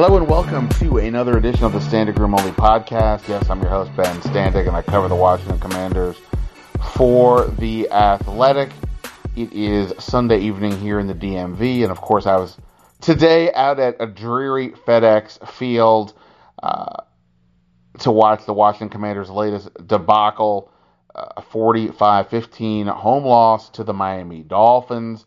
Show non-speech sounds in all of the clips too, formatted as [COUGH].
Hello and welcome to another edition of the Standig Room Only podcast. Yes, I'm your host, Ben Standig, and I cover the Washington Commanders for The Athletic. It is Sunday evening here in the DMV, and of course, I was today out at a dreary FedEx field uh, to watch the Washington Commanders' latest debacle a 45 15 home loss to the Miami Dolphins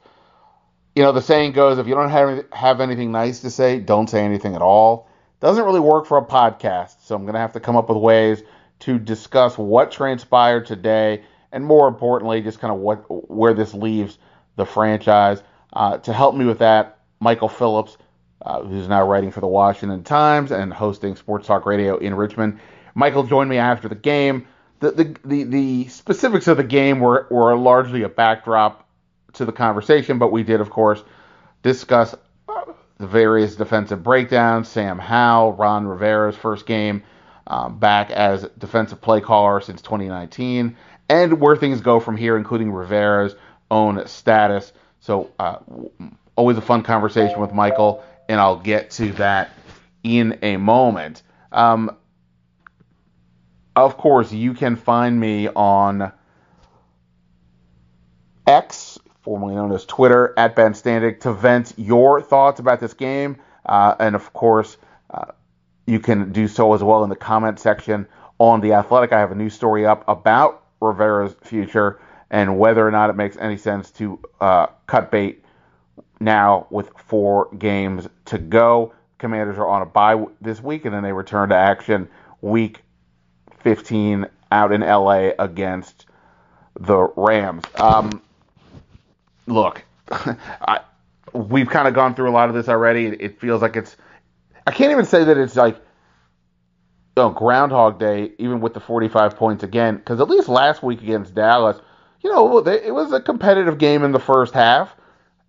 you know, the saying goes, if you don't have have anything nice to say, don't say anything at all. Doesn't really work for a podcast, so I'm going to have to come up with ways to discuss what transpired today, and more importantly, just kind of what where this leaves the franchise. Uh, to help me with that, Michael Phillips, uh, who's now writing for the Washington Times and hosting Sports Talk Radio in Richmond. Michael joined me after the game. The the the, the specifics of the game were were largely a backdrop to the conversation, but we did, of course, discuss uh, the various defensive breakdowns. Sam Howell, Ron Rivera's first game um, back as defensive play caller since 2019, and where things go from here, including Rivera's own status. So, uh, always a fun conversation with Michael, and I'll get to that in a moment. Um, of course, you can find me on X formerly known as Twitter, at Ben Standig, to vent your thoughts about this game. Uh, and of course, uh, you can do so as well in the comment section on The Athletic. I have a new story up about Rivera's future and whether or not it makes any sense to uh, cut bait now with four games to go. Commanders are on a bye this week, and then they return to action week 15 out in LA against the Rams. Um, look, [LAUGHS] I, we've kind of gone through a lot of this already. It feels like it's. I can't even say that it's like know, Groundhog Day, even with the 45 points again, because at least last week against Dallas, you know, they, it was a competitive game in the first half.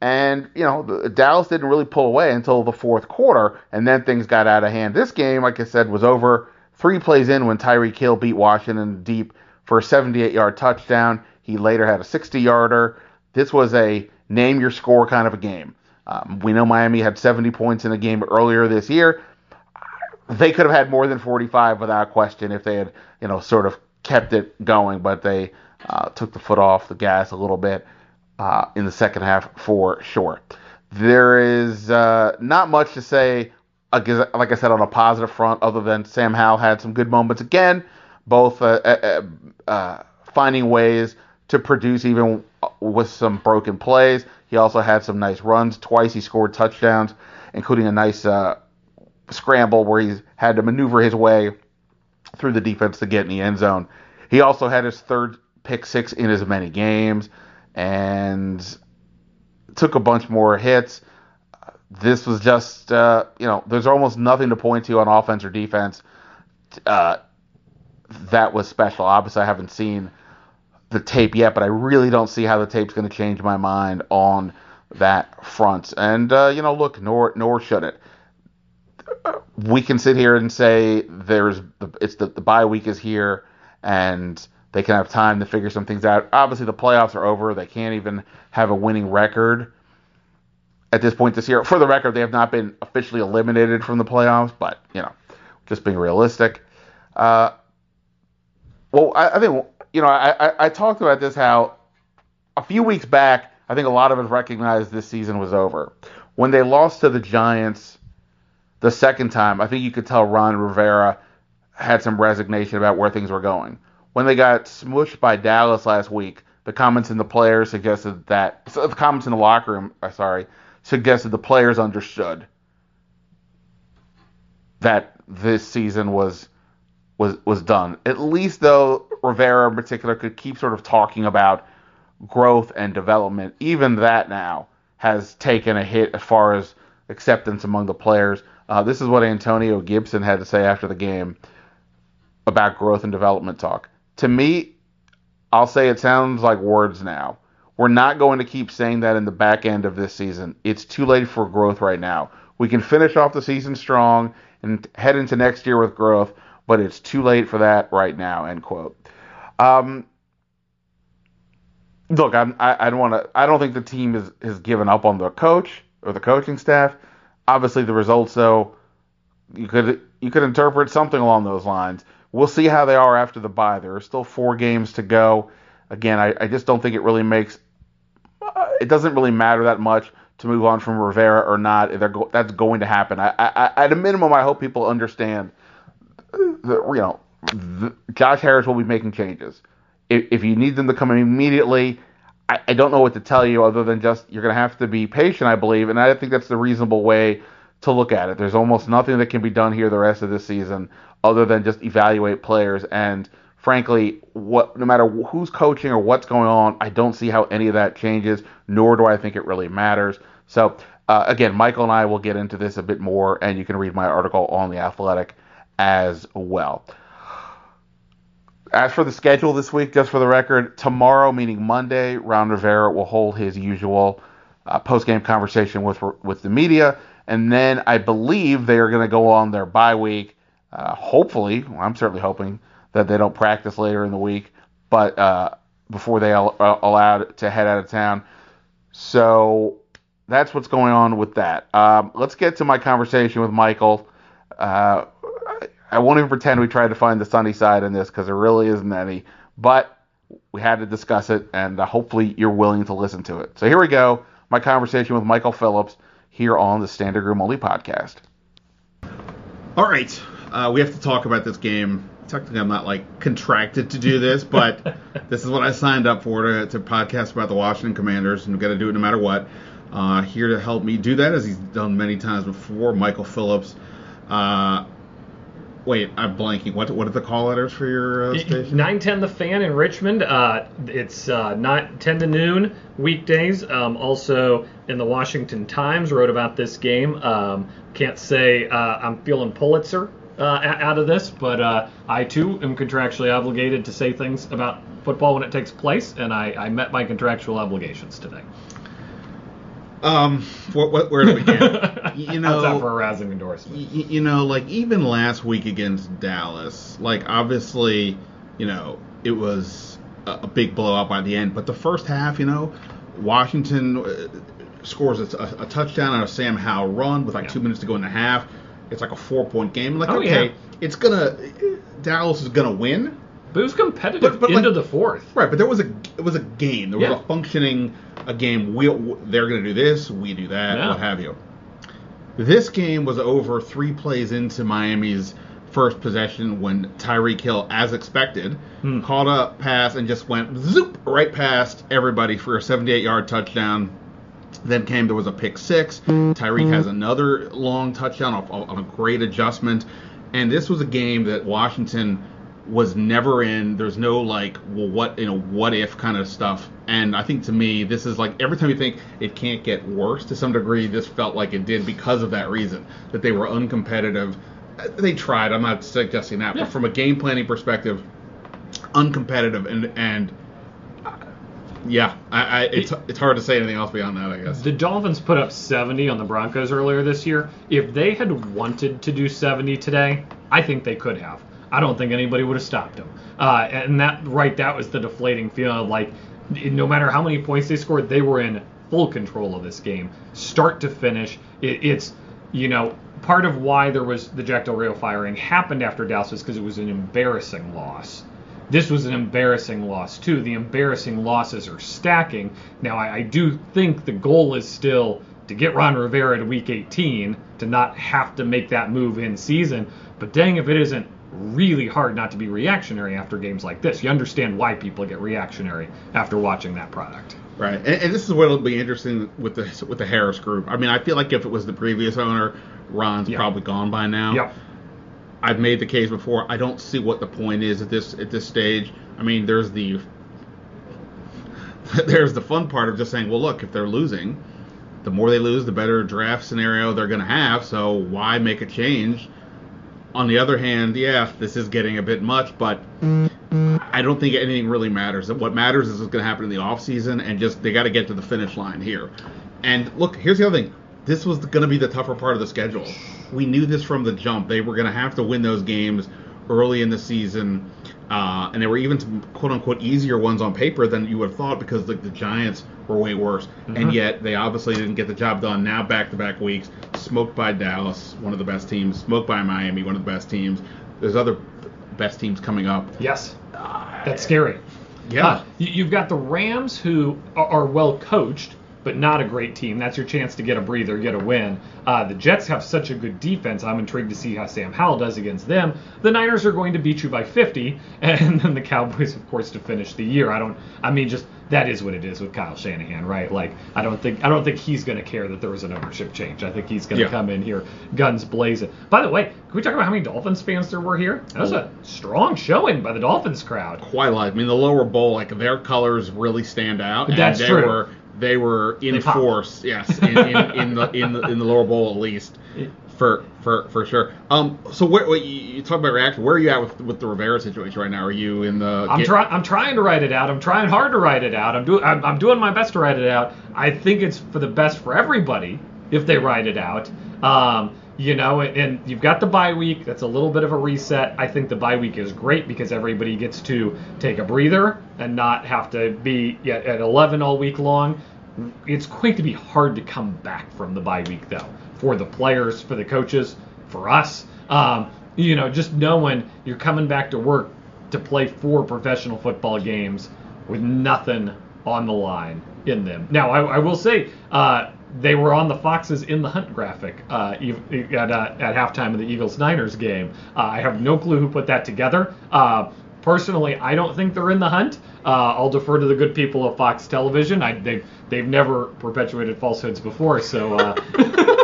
And, you know, the, Dallas didn't really pull away until the fourth quarter, and then things got out of hand. This game, like I said, was over three plays in when Tyreek Hill beat Washington deep for a 78 yard touchdown. He later had a 60 yarder. This was a name your score kind of a game. Um, we know Miami had 70 points in a game earlier this year. They could have had more than 45 without question if they had, you know, sort of kept it going, but they uh, took the foot off the gas a little bit uh, in the second half for sure. There is uh, not much to say, like I said, on a positive front, other than Sam Howell had some good moments again, both uh, uh, uh, finding ways to produce even with some broken plays. He also had some nice runs. Twice he scored touchdowns, including a nice uh, scramble where he had to maneuver his way through the defense to get in the end zone. He also had his third pick six in as many games and took a bunch more hits. This was just, uh, you know, there's almost nothing to point to on offense or defense uh, that was special. Obviously, I haven't seen the tape yet, but I really don't see how the tape's going to change my mind on that front. And uh, you know, look, nor nor should it. We can sit here and say there's the, it's the, the bye week is here, and they can have time to figure some things out. Obviously, the playoffs are over. They can't even have a winning record at this point this year. For the record, they have not been officially eliminated from the playoffs, but you know, just being realistic. Uh, well, I, I think you know, I, I, I talked about this how a few weeks back, I think a lot of us recognized this season was over. When they lost to the Giants the second time, I think you could tell Ron Rivera had some resignation about where things were going. When they got smushed by Dallas last week, the comments in the players suggested that the comments in the locker room, uh, sorry, suggested the players understood that this season was was was done. At least though Rivera in particular could keep sort of talking about growth and development. Even that now has taken a hit as far as acceptance among the players. Uh, this is what Antonio Gibson had to say after the game about growth and development talk. To me, I'll say it sounds like words now. We're not going to keep saying that in the back end of this season. It's too late for growth right now. We can finish off the season strong and head into next year with growth, but it's too late for that right now. End quote. Um, look, I'm, I, I don't want to. I don't think the team is has given up on the coach or the coaching staff. Obviously, the results though You could you could interpret something along those lines. We'll see how they are after the bye. There are still four games to go. Again, I, I just don't think it really makes it doesn't really matter that much to move on from Rivera or not. Go, that's going to happen. I, I, at a minimum, I hope people understand that you know the, Josh Harris will be making changes. If, if you need them to come in immediately, I, I don't know what to tell you other than just you're going to have to be patient, I believe, and I think that's the reasonable way to look at it. There's almost nothing that can be done here the rest of this season other than just evaluate players. And frankly, what no matter who's coaching or what's going on, I don't see how any of that changes, nor do I think it really matters. So uh, again, Michael and I will get into this a bit more, and you can read my article on the Athletic as well. As for the schedule this week, just for the record, tomorrow, meaning Monday, Ron Rivera will hold his usual uh, post-game conversation with with the media, and then I believe they are going to go on their bye week. Uh, hopefully, well, I'm certainly hoping that they don't practice later in the week, but uh, before they are allowed to head out of town. So that's what's going on with that. Um, let's get to my conversation with Michael. Uh, I won't even pretend we tried to find the sunny side in this because there really isn't any. But we had to discuss it, and uh, hopefully you're willing to listen to it. So here we go. My conversation with Michael Phillips here on the Standig Room Only podcast. All right, uh, we have to talk about this game. Technically, I'm not like contracted to do this, but [LAUGHS] this is what I signed up for to, to podcast about the Washington Commanders, and I'm going to do it no matter what. Uh, here to help me do that, as he's done many times before, Michael Phillips. Uh, Wait, I'm blanking. What what are the call letters for your uh, station? 910 The Fan in Richmond. Uh, it's uh, not 10 to noon weekdays. Um, also in the Washington Times wrote about this game. Um, can't say uh, I'm feeling Pulitzer uh, out of this, but uh, I too am contractually obligated to say things about football when it takes place, and I, I met my contractual obligations today. Um, what, what, where do we begin? [LAUGHS] you know, How's that for a rousing endorsement? You, you know, like even last week against Dallas, like obviously, you know, it was a, a big blowout by the end, but the first half, you know, Washington uh, scores a, a, touchdown on a Sam Howell run with like yeah. two minutes to go in the half. It's like a four point game. Like, oh, okay, yeah. it's gonna Dallas is gonna win. But it was competitive but, but into like, the fourth. Right, but there was a it was a game. There was yeah. a functioning a game. We they're going to do this, we do that, yeah. what have you. This game was over three plays into Miami's first possession when Tyreek Hill, as expected, hmm. caught a pass and just went zoop right past everybody for a 78-yard touchdown. Then came there was a pick six. Tyreek has another long touchdown on a great adjustment, and this was a game that Washington was never in. There's no like, well, what you know, what if kind of stuff. And I think to me, this is like every time you think it can't get worse to some degree, this felt like it did because of that reason that they were uncompetitive. They tried. I'm not suggesting that, yeah. but from a game planning perspective, uncompetitive and and uh, yeah, I, I, it's it's hard to say anything else beyond that, I guess. The Dolphins put up 70 on the Broncos earlier this year. If they had wanted to do 70 today, I think they could have. I don't think anybody would have stopped him. Uh, and that right, that was the deflating feeling of like, no matter how many points they scored, they were in full control of this game, start to finish. It, it's you know part of why there was the Jack Del Rio firing happened after Dallas was because it was an embarrassing loss. This was an embarrassing loss too. The embarrassing losses are stacking. Now I, I do think the goal is still to get Ron Rivera to Week 18 to not have to make that move in season. But dang if it isn't really hard not to be reactionary after games like this. You understand why people get reactionary after watching that product. Right, and, and this is what will be interesting with the with the Harris group. I mean, I feel like if it was the previous owner, Ron's yep. probably gone by now. Yep. I've made the case before. I don't see what the point is at this at this stage. I mean, there's the [LAUGHS] there's the fun part of just saying, well, look, if they're losing, the more they lose, the better draft scenario they're going to have. So why make a change? On the other hand, yeah, this is getting a bit much, but I don't think anything really matters. What matters is what's going to happen in the off season, and just they got to get to the finish line here. And look, here's the other thing. This was going to be the tougher part of the schedule. We knew this from the jump. They were going to have to win those games early in the season, uh, and they were even quote unquote easier ones on paper than you would have thought because like the Giants were way worse, mm-hmm. and yet they obviously didn't get the job done. Now back-to-back weeks, smoked by Dallas, one of the best teams, smoked by Miami, one of the best teams. There's other best teams coming up. Yes, that's scary. Yeah, uh, you've got the Rams who are well coached but not a great team. That's your chance to get a breather, get a win. Uh, the Jets have such a good defense. I'm intrigued to see how Sam Howell does against them. The Niners are going to beat you by 50, [LAUGHS] and then the Cowboys, of course, to finish the year. I don't. I mean, just that is what it is with Kyle Shanahan, right? Like, I don't think I don't think he's going to care that there was an ownership change. I think he's going to yeah. come in here guns blazing. By the way, can we talk about how many Dolphins fans there were here? That was oh. a strong showing by the Dolphins crowd. Quite a lot. I mean, the lower bowl, like their colors really stand out. That's and they true. Were, they were in they force, yes, in, in, in, the in the in the lower bowl at least, for for for sure. Um, so where, what, you talk about reaction? Where are you at with with the Rivera situation right now? Are you in the? I'm trying. I'm trying to write it out. I'm trying hard to write it out. I'm doing. I'm, I'm doing my best to write it out. I think it's for the best for everybody if they write it out. Um, you know, and you've got the bye week. That's a little bit of a reset. I think the bye week is great because everybody gets to take a breather and not have to be at 11 all week long. It's going to be hard to come back from the bye week, though, for the players, for the coaches, for us. Um, you know, just knowing you're coming back to work to play four professional football games with nothing on the line in them. Now, I, I will say, uh, they were on the Foxes in the Hunt graphic uh, at, uh, at halftime of the Eagles Niners game. Uh, I have no clue who put that together. Uh, personally, I don't think they're in the hunt. Uh, I'll defer to the good people of Fox Television. I, they've they've never perpetuated falsehoods before, so. [LAUGHS]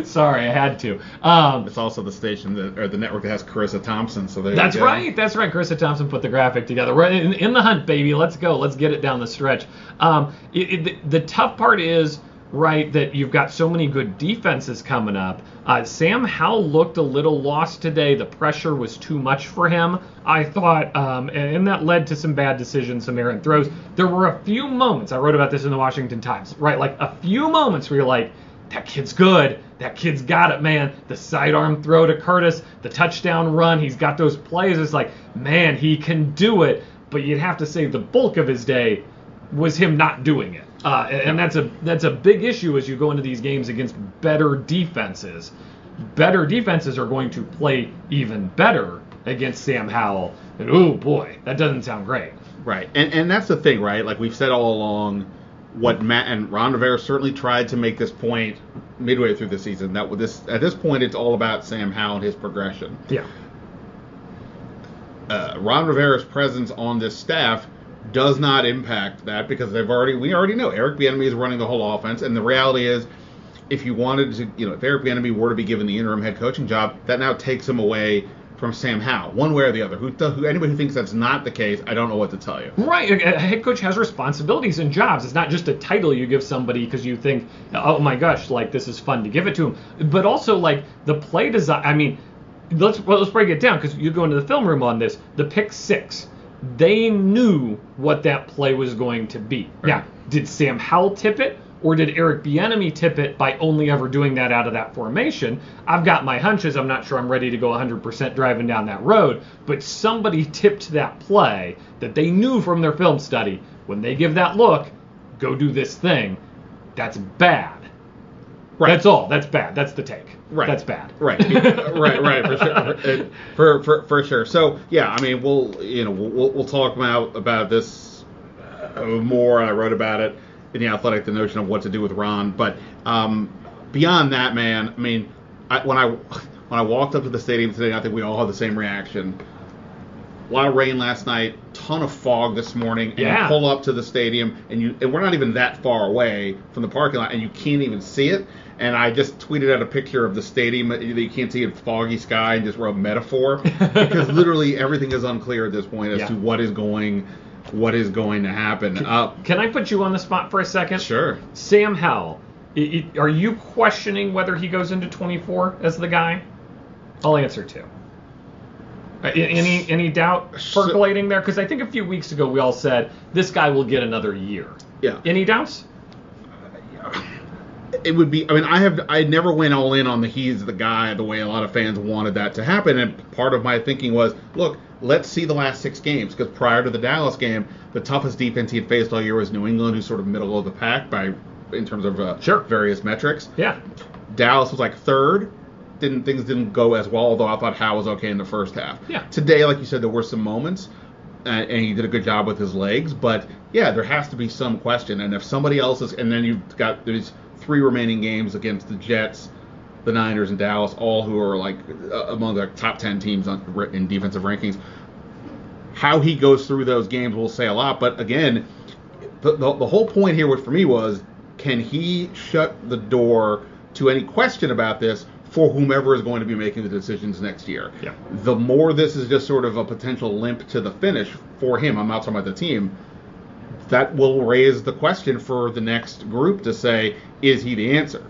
[LAUGHS] Sorry, I had to. Um, it's also the station that, or the network that has Charissa Thompson. So that's right. That's right. Charissa Thompson put the graphic together. We're in, in the hunt, baby. Let's go. Let's get it down the stretch. Um, it, it, the, the tough part is right that you've got so many good defenses coming up. Uh, Sam Howell looked a little lost today. The pressure was too much for him, I thought, um, and, and, that led to some bad decisions, some errant throws. There were a few moments, I wrote about this in the Washington Times, right? Like a few moments where you're like, that kid's good. That kid's got it, man. The sidearm throw to Curtis, the touchdown run, he's got those plays. It's like, man, he can do it. But you'd have to say the bulk of his day was him not doing it. Uh, and that's a that's a big issue as you go into these games against better defenses. Better defenses are going to play even better against Sam Howell. And oh boy, that doesn't sound great. Right, and and that's the thing, right? Like we've said all along, what Matt and Ron Rivera certainly tried to make this point midway through the season. That with this at this point, it's all about Sam Howell and his progression. Yeah. Uh, Ron Rivera's presence on this staff does not impact that because they've already we already know Eric Bieniemy is running the whole offense, and the reality is, if you wanted to, you know, if Eric Bieniemy were to be given the interim head coaching job, that now takes him away from Sam Howell, one way or the other. Who, who anybody who thinks that's not the case, I don't know what to tell you. Right, a head coach has responsibilities and jobs. It's not just a title you give somebody because you think, oh my gosh, like this is fun to give it to him. But also like the play design. I mean, let's well, let's break it down because you go into the film room on this. The pick six they knew what that play was going to be. Right. Now, did Sam Howell tip it? Or did Eric Bieniemy tip it by only ever doing that out of that formation? I've got my hunches. I'm not sure I'm ready to go 100% driving down that road. But somebody tipped that play that they knew from their film study. When they give that look, go do this thing. That's bad. Right. That's all. That's bad. That's the take. Right. That's bad. Right. [LAUGHS] right. Right. For sure. For, for, for sure. So yeah, I mean, we'll you know we'll we'll talk about about this uh, more. I wrote about it in the Athletic, the notion of what to do with Ron. But um, beyond that, man, I mean, I, when I when I walked up to the stadium today, I think we all had the same reaction. A lot of rain last night, ton of fog this morning, and yeah. you pull up to the stadium, and you and we're not even that far away from the parking lot, and you can't even see it and I just tweeted out a picture of the stadium that you can't see in foggy sky and just wrote a metaphor [LAUGHS] because literally everything is unclear at this point as yeah. to what is going what is going to happen. Can, uh, can, I put you on the spot for a second? Sure. Sam Howell, it, it, are you questioning whether he goes into 24 as the guy? I'll answer to. Uh, any any doubt percolating there? Because I think a few weeks ago we all said this guy will get another year. Yeah. Any doubts? It would be. I mean, I have I never went all in on the he's the guy the way a lot of fans wanted that to happen. And part of my thinking was, look, let's see the last six games because prior to the Dallas game, the toughest defense he had faced all year was New England, who's sort of middle of the pack by in terms of uh, sure. various metrics. Yeah. Dallas was like third. Didn't things didn't go as well, although I thought Howe was okay in the first half. Yeah. Today, like you said, there were some moments, uh, and he did a good job with his legs. But yeah, there has to be some question. And if somebody else is, and then you've got these three remaining games against the Jets, the Niners, and Dallas, all who are like among the top ten teams on, in defensive rankings. How he goes through those games will say a lot. But again, the, the, the whole point here for me was can he shut the door to any question about this for whomever is going to be making the decisions next year? Yeah. The more this is just sort of a potential limp to the finish for him, I'm not talking about the team, that will raise the question for the next group to say, is he the answer?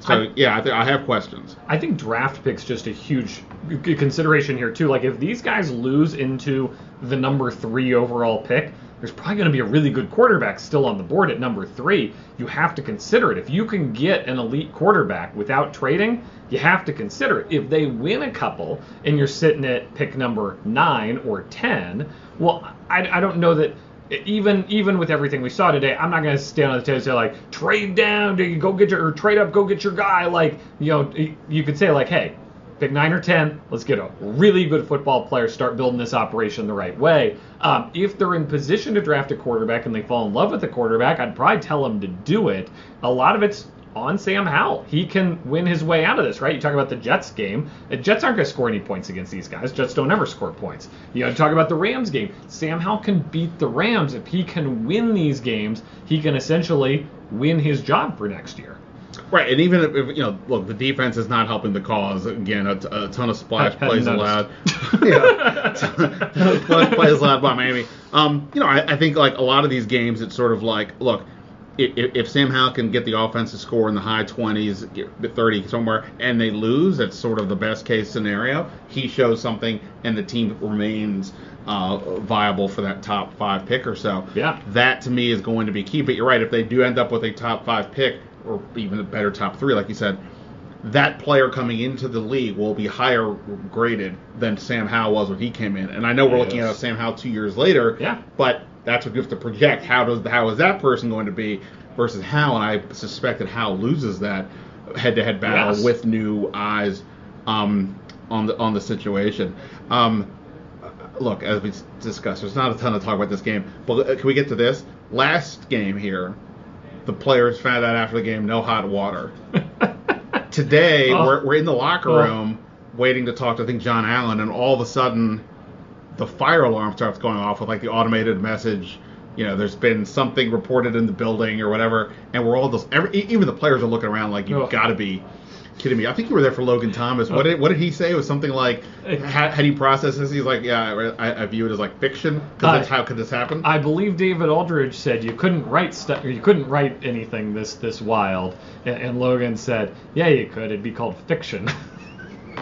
So I, yeah, I, th- I have questions. I think draft picks just a huge consideration here too. Like if these guys lose into the number three overall pick, there's probably going to be a really good quarterback still on the board at number three. You have to consider it. If you can get an elite quarterback without trading, you have to consider it. If they win a couple and you're sitting at pick number nine or ten, well, I, I don't know that even even with everything we saw today, I'm not going to stand on the table and say like trade down, go get your or trade up, go get your guy. Like you know, you could say like, hey, pick nine or ten. Let's get a really good football player. Start building this operation the right way. Um, if they're in position to draft a quarterback and they fall in love with the quarterback, I'd probably tell them to do it. A lot of it's on Sam Howell. He can win his way out of this, right? You talk about the Jets game. The Jets aren't going to score any points against these guys. Jets don't ever score points. You know, talk about the Rams game. Sam Howell can beat the Rams. If he can win these games, he can essentially win his job for next year. Right, and even if you know, look, the defense is not helping the cause. Again, a, a ton of splash plays allowed. [LAUGHS] yeah, [LAUGHS] splash plays allowed by Miami. Um, you know, I, I, think like a lot of these games, it's sort of like, look, if, if Sam Howell can get the offense to score in the high 20s, 30 somewhere, and they lose, that's sort of the best case scenario. He shows something, and the team remains uh, viable for that top five pick or so. Yeah. That to me is going to be key. But you're right, if they do end up with a top five pick, or even a better top three, like you said, that player coming into the league will be higher graded than Sam Howell was when he came in. And I know we're yes. looking at Sam Howell two years later, yeah. but that's what you have to project. How does how is that person going to be versus Howell? And I suspect that Howell loses that head-to-head battle yes. with new eyes um, on the on the situation. Um, look, as we discussed, there's not a ton to talk about this game, but can we get to this last game here? the players found out after the game no hot water. [LAUGHS] Today, oh. we're, we're in the locker oh. room oh. waiting to talk to, I think, Jon Allen, and all of a sudden, the fire alarm starts going off with like the automated message. You know, there's been something reported in the building or whatever, and we're all just, every, even the players are looking around like, you've got to be kidding me? I think you were there for Logan Thomas. What did what did he say? It was something like, had, had he processed this? He's like, yeah, I, I view it as like fiction. Because uh, how could this happen? I believe David Aldridge said you couldn't write stuff, you couldn't write anything this this wild, and, and Logan said, yeah, you could. It'd be called fiction. [LAUGHS]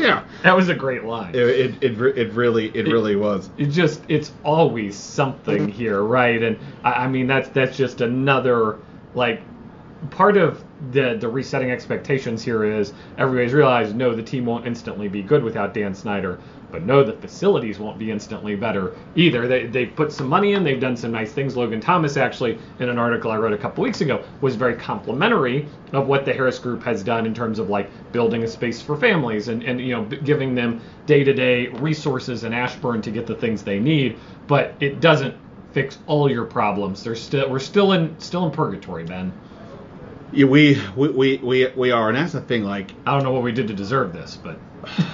Yeah, that was a great line. It it, it, it really it, it, really was. It just it's always something mm-hmm. here, right? And I, I mean that's that's just another like part of the the resetting expectations here is everybody's realized no the team won't instantly be good without Dan Snyder. But no the facilities won't be instantly better either. They they put some money in. They've done some nice things. Logan Thomas actually in an article I wrote a couple weeks ago was very complimentary of what the Harris group has done in terms of like building a space for families and and you know giving them day-to-day resources in Ashburn to get the things they need. But it doesn't fix all your problems. There's still we're still in still in purgatory Ben yeah, we, we, we, we are, and that's the thing. Like, I don't know what we did to deserve this, but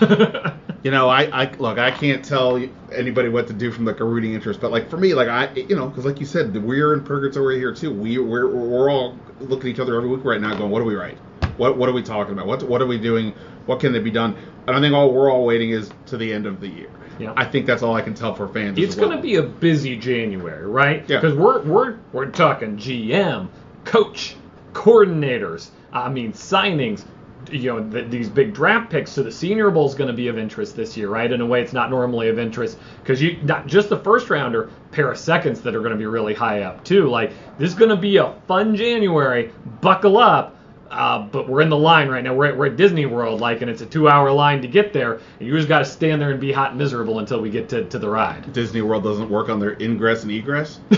[LAUGHS] you know, I, I look, I can't tell anybody what to do from like a rooting interest, but like for me, like I, you know, because like you said, we're in purgatory here too. We, we're, we're all looking at each other every week right now, going, what do we write? What, what are we talking about? What, what are we doing? What can they be done? And I think all we're all waiting is to the end of the year. Yeah. I think that's all I can tell for fans. It's well. going to be a busy January, right? Yeah. Because we're we're we're talking GM, coach, coordinators, I mean signings, you know the, these big draft picks. So the Senior Bowl is going to be of interest this year, right? In a way, it's not normally of interest because you not just the first rounder, pair of seconds that are going to be really high up too. Like this is going to be a fun January. Buckle up. uh, but we're in the line right now. We're at, we're at Disney World, like, and it's a two-hour line to get there. And you just got to stand there and be hot and miserable until we get to, to the ride. Disney World doesn't work on their ingress and egress. [LAUGHS]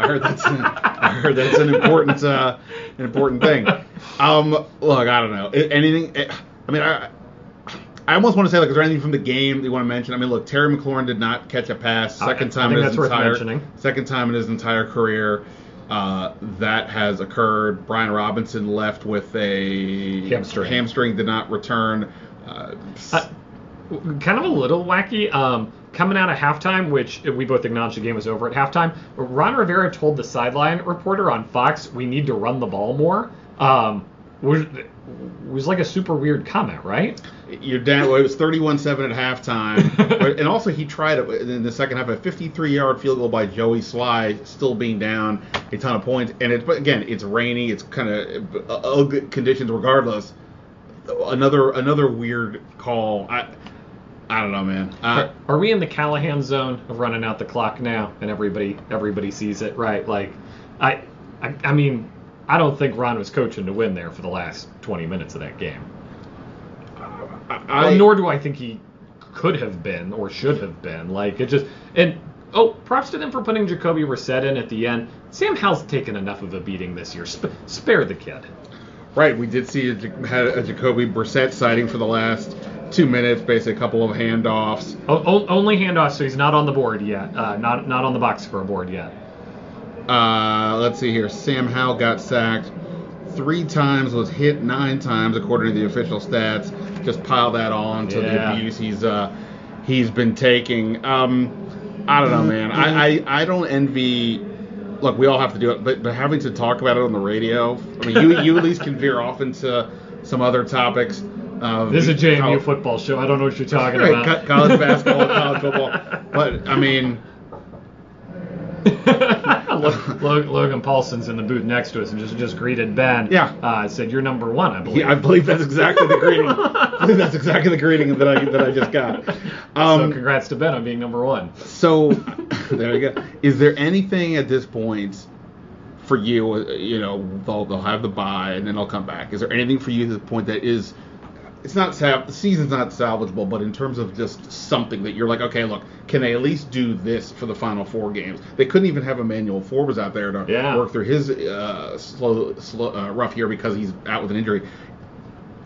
I heard that's an, I heard that's an important uh, an important thing. Um, look, I don't know anything. Eh, I mean, I I almost want to say like, is there anything from the game that you want to mention? I mean, look, Terry McLaurin did not catch a pass. Second time in his entire second time in his entire career. Uh, that has occurred. Brian Robinson left with a hamstring. Hamstring did not return. Uh, uh, kind of a little wacky. Um, coming out of halftime, which we both acknowledged the game was over at halftime, Ron Rivera told the sideline reporter on Fox, "We need to run the ball more." Um, was, was like a super weird comment, right? You're down. Well, it was 31-7 at halftime, [LAUGHS] and also he tried it in the second half a 53-yard field goal by Joey Slye, still being down a ton of points. And it's but again, it's rainy. It's kind of ugly conditions regardless. Another another weird call. I I don't know, man. Uh, are, are we in the Callahan zone of running out the clock now, and everybody everybody sees it, right? Like, I I, I mean I don't think Ron was coaching to win there for the last 20 minutes of that game. I, well, nor do I think he could have been or should have been. Like it just and oh, props to them for putting Jacoby Brissett in at the end. Sam Howell's taken enough of a beating this year. Sp- spare the kid. Right, we did see a, had a Jacoby Brissett sighting for the last two minutes, basically a couple of handoffs. O- only handoffs, so he's not on the board yet. Uh, not not on the box score board yet. Uh, let's see here. Sam Howell got sacked three times, was hit nine times according to the official stats. Just pile that on to yeah. the abuse he's uh, he's been taking. Um, I don't know, man. I, I, I don't envy. Look, we all have to do it, but but having to talk about it on the radio. I mean, you you at least can veer off into some other topics. Uh, this is a JMU college, football show. I don't know what you're talking right, about. college basketball, [LAUGHS] college football. But I mean, Logan Paulsen's in the booth next to us and just just greeted Ben. Yeah. Uh, said you're number one, I believe. Yeah, I believe that's exactly the greeting. [LAUGHS] I believe that's exactly the greeting that I that I just got. Um, so congrats to Ben on being number one. So there you go. Is there anything at this point for you? You know, they'll they'll have the buy and then they'll come back. Is there anything for you at this point that is it's not sal- the season's not salvageable, but in terms of just something that you're like, okay, look, can they at least do this for the final four games? They couldn't even have Emmanuel Forbes out there to yeah. work through his uh, slow, slow uh, rough year because he's out with an injury.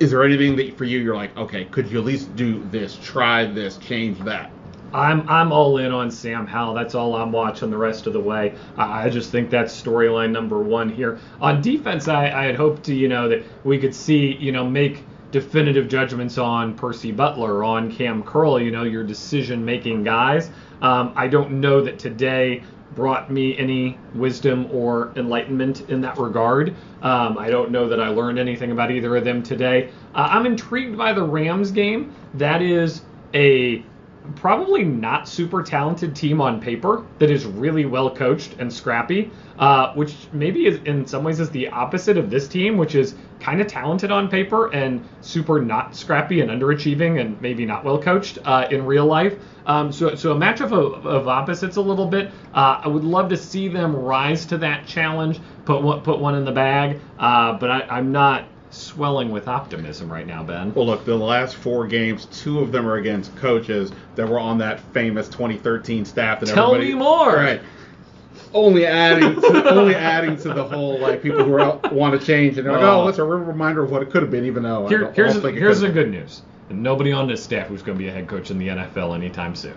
Is there anything that for you you're like, okay, could you at least do this, try this, change that? I'm I'm all in on Sam Howell. That's all I'm watching the rest of the way. I, I just think that's storyline number one here. On defense, I, I had hoped to you know that we could see you know make definitive judgments on Percy Butler, on Cam Curl, you know, your decision making guys. Um, I don't know that today brought me any wisdom or enlightenment in that regard. Um, I don't know that I learned anything about either of them today. Uh, I'm intrigued by the Rams game. That is a probably not super talented team on paper that is really well coached and scrappy, uh, which maybe is in some ways is the opposite of this team, which is kind of talented on paper and super not scrappy and underachieving and maybe not well coached uh, in real life. Um, so, so a matchup of, of opposites a little bit. Uh, I would love to see them rise to that challenge, put one, put one in the bag, uh, but I, I'm not swelling with optimism right now, Ben. Well, look, the last four games, two of them are against coaches that were on that famous 2013 staff. That Tell everybody, me more. Right. Only adding, to, only adding to the whole like people who are, want to change and they're like, oh, oh, it's a reminder of what it could have been, even though. Here, here's here's the good news. nobody on this staff who's going to be a head coach in the NFL anytime soon.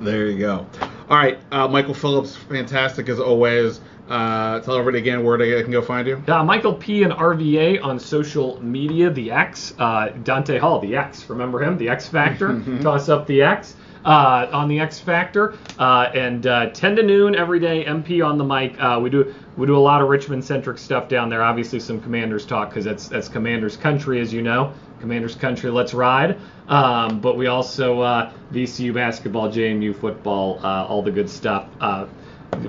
There you go. All right, uh, Michael Phillips, fantastic as always. Uh, tell everybody again where they can go find you. Uh, Michael P and RVA on social media. The X. Uh, Dante Hall, the X. Remember him? The X Factor. [LAUGHS] Toss up the X. Uh, on the X Factor, uh, and uh, 10 to noon every day. MP on the mic. Uh, we do we do a lot of Richmond centric stuff down there. Obviously, some Commanders talk because that's that's Commanders country, as you know. Commanders country, let's ride. Um, but we also uh, VCU basketball, JMU football, uh, all the good stuff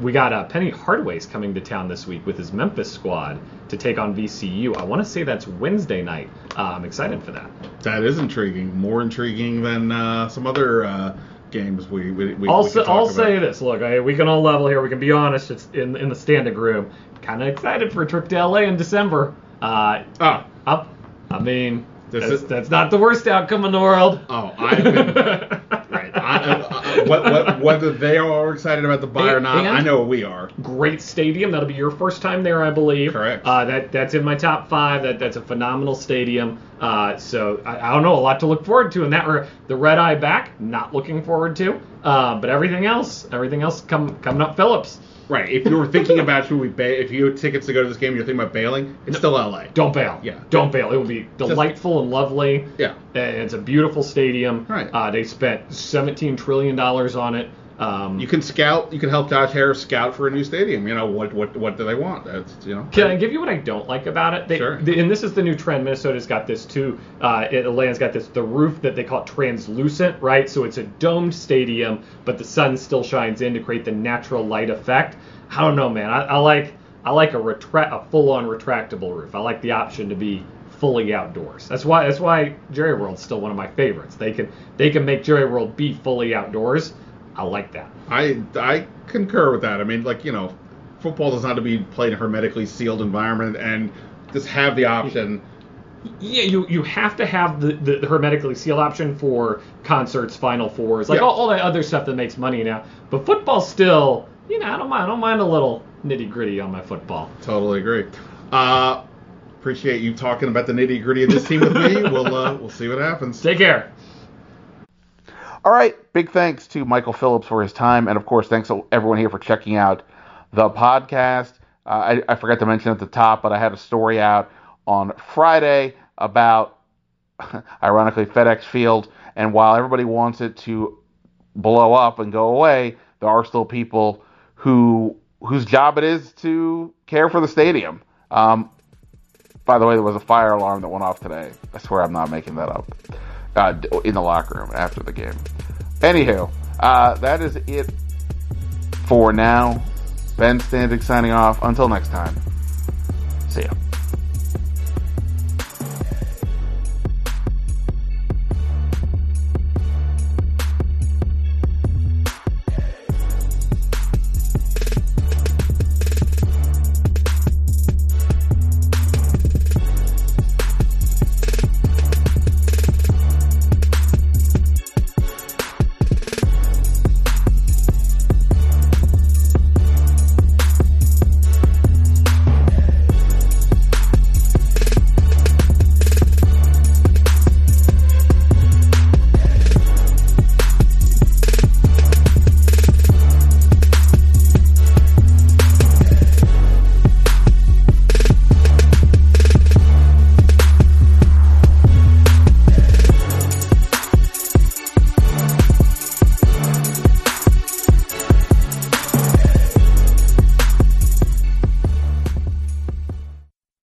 we got uh, Penny Hardaway's coming to town this week with his Memphis squad to take on VCU. I want to say that's Wednesday night. Uh, I'm excited for that. That is intriguing. More intriguing than uh, some other uh, games we we, we I'll, we I'll say this. Look, I, we can all level here. We can be honest. It's in in the standing room. Kind of excited for a trip to LA in December. Uh, oh, up. I mean, that's, is, that's, not the worst outcome in the world. Oh, I've been [LAUGHS] right. I, uh, what, what, whether they are excited about the buy or not, I know we are. Great stadium. That'll be your first time there, I believe. Correct. Uh, that that's in my top five. That that's a phenomenal stadium. Uh, so I, I, don't know, a lot to look forward to in that. The red eye back, not looking forward to. Uh, but everything else, everything else come coming up Phillips. Right. If you were thinking about should we bail, if you had tickets to go to this game, you're thinking about bailing. It's still LA. Don't bail. Yeah. Don't bail. It will be delightful and lovely. Yeah. And It's a beautiful stadium. Right. Uh, they spent 17 trillion dollars on it. Um, you can scout. You can help Josh Harris scout for a new stadium. You know what? What? What do they want? That's you know. Can I give you what I don't like about it? They, sure. They, and this is the new trend. Minnesota's got this too. Uh, Atlanta's got this. The roof that they call translucent, right? So it's a domed stadium, but the sun still shines in to create the natural light effect. I don't know, man. I, I like I like a retract a full-on retractable roof. I like the option to be fully outdoors. That's why that's why Jerry World's still one of my favorites. They can they can make Jerry World be fully outdoors. I like that. I I concur with that. I mean, like you know, football does not have to be played in a hermetically sealed environment, and just have the option. Yeah, you you have to have the, the, the hermetically sealed option for concerts, Final Fours, like yeah. all, all that other stuff that makes money now. But football still you know, I don't mind. I don't mind a little nitty gritty on my football. Totally agree. Uh, appreciate you talking about the nitty gritty of this team with me. [LAUGHS] we'll uh, we'll see what happens. Take care. All right. Big thanks to Michael Phillips for his time, and of course, thanks to everyone here for checking out the podcast. Uh, I, I forgot to mention at the top, but I had a story out on Friday about, [LAUGHS] ironically, FedEx Field. And while everybody wants it to blow up and go away, there are still people who whose job it is to care for the stadium. Um, by the way, there was a fire alarm that went off today. I swear I'm not making that up. Uh, in the locker room after the game. Anywho, uh, that is it for now. Ben Standig signing off. Until next time. See ya.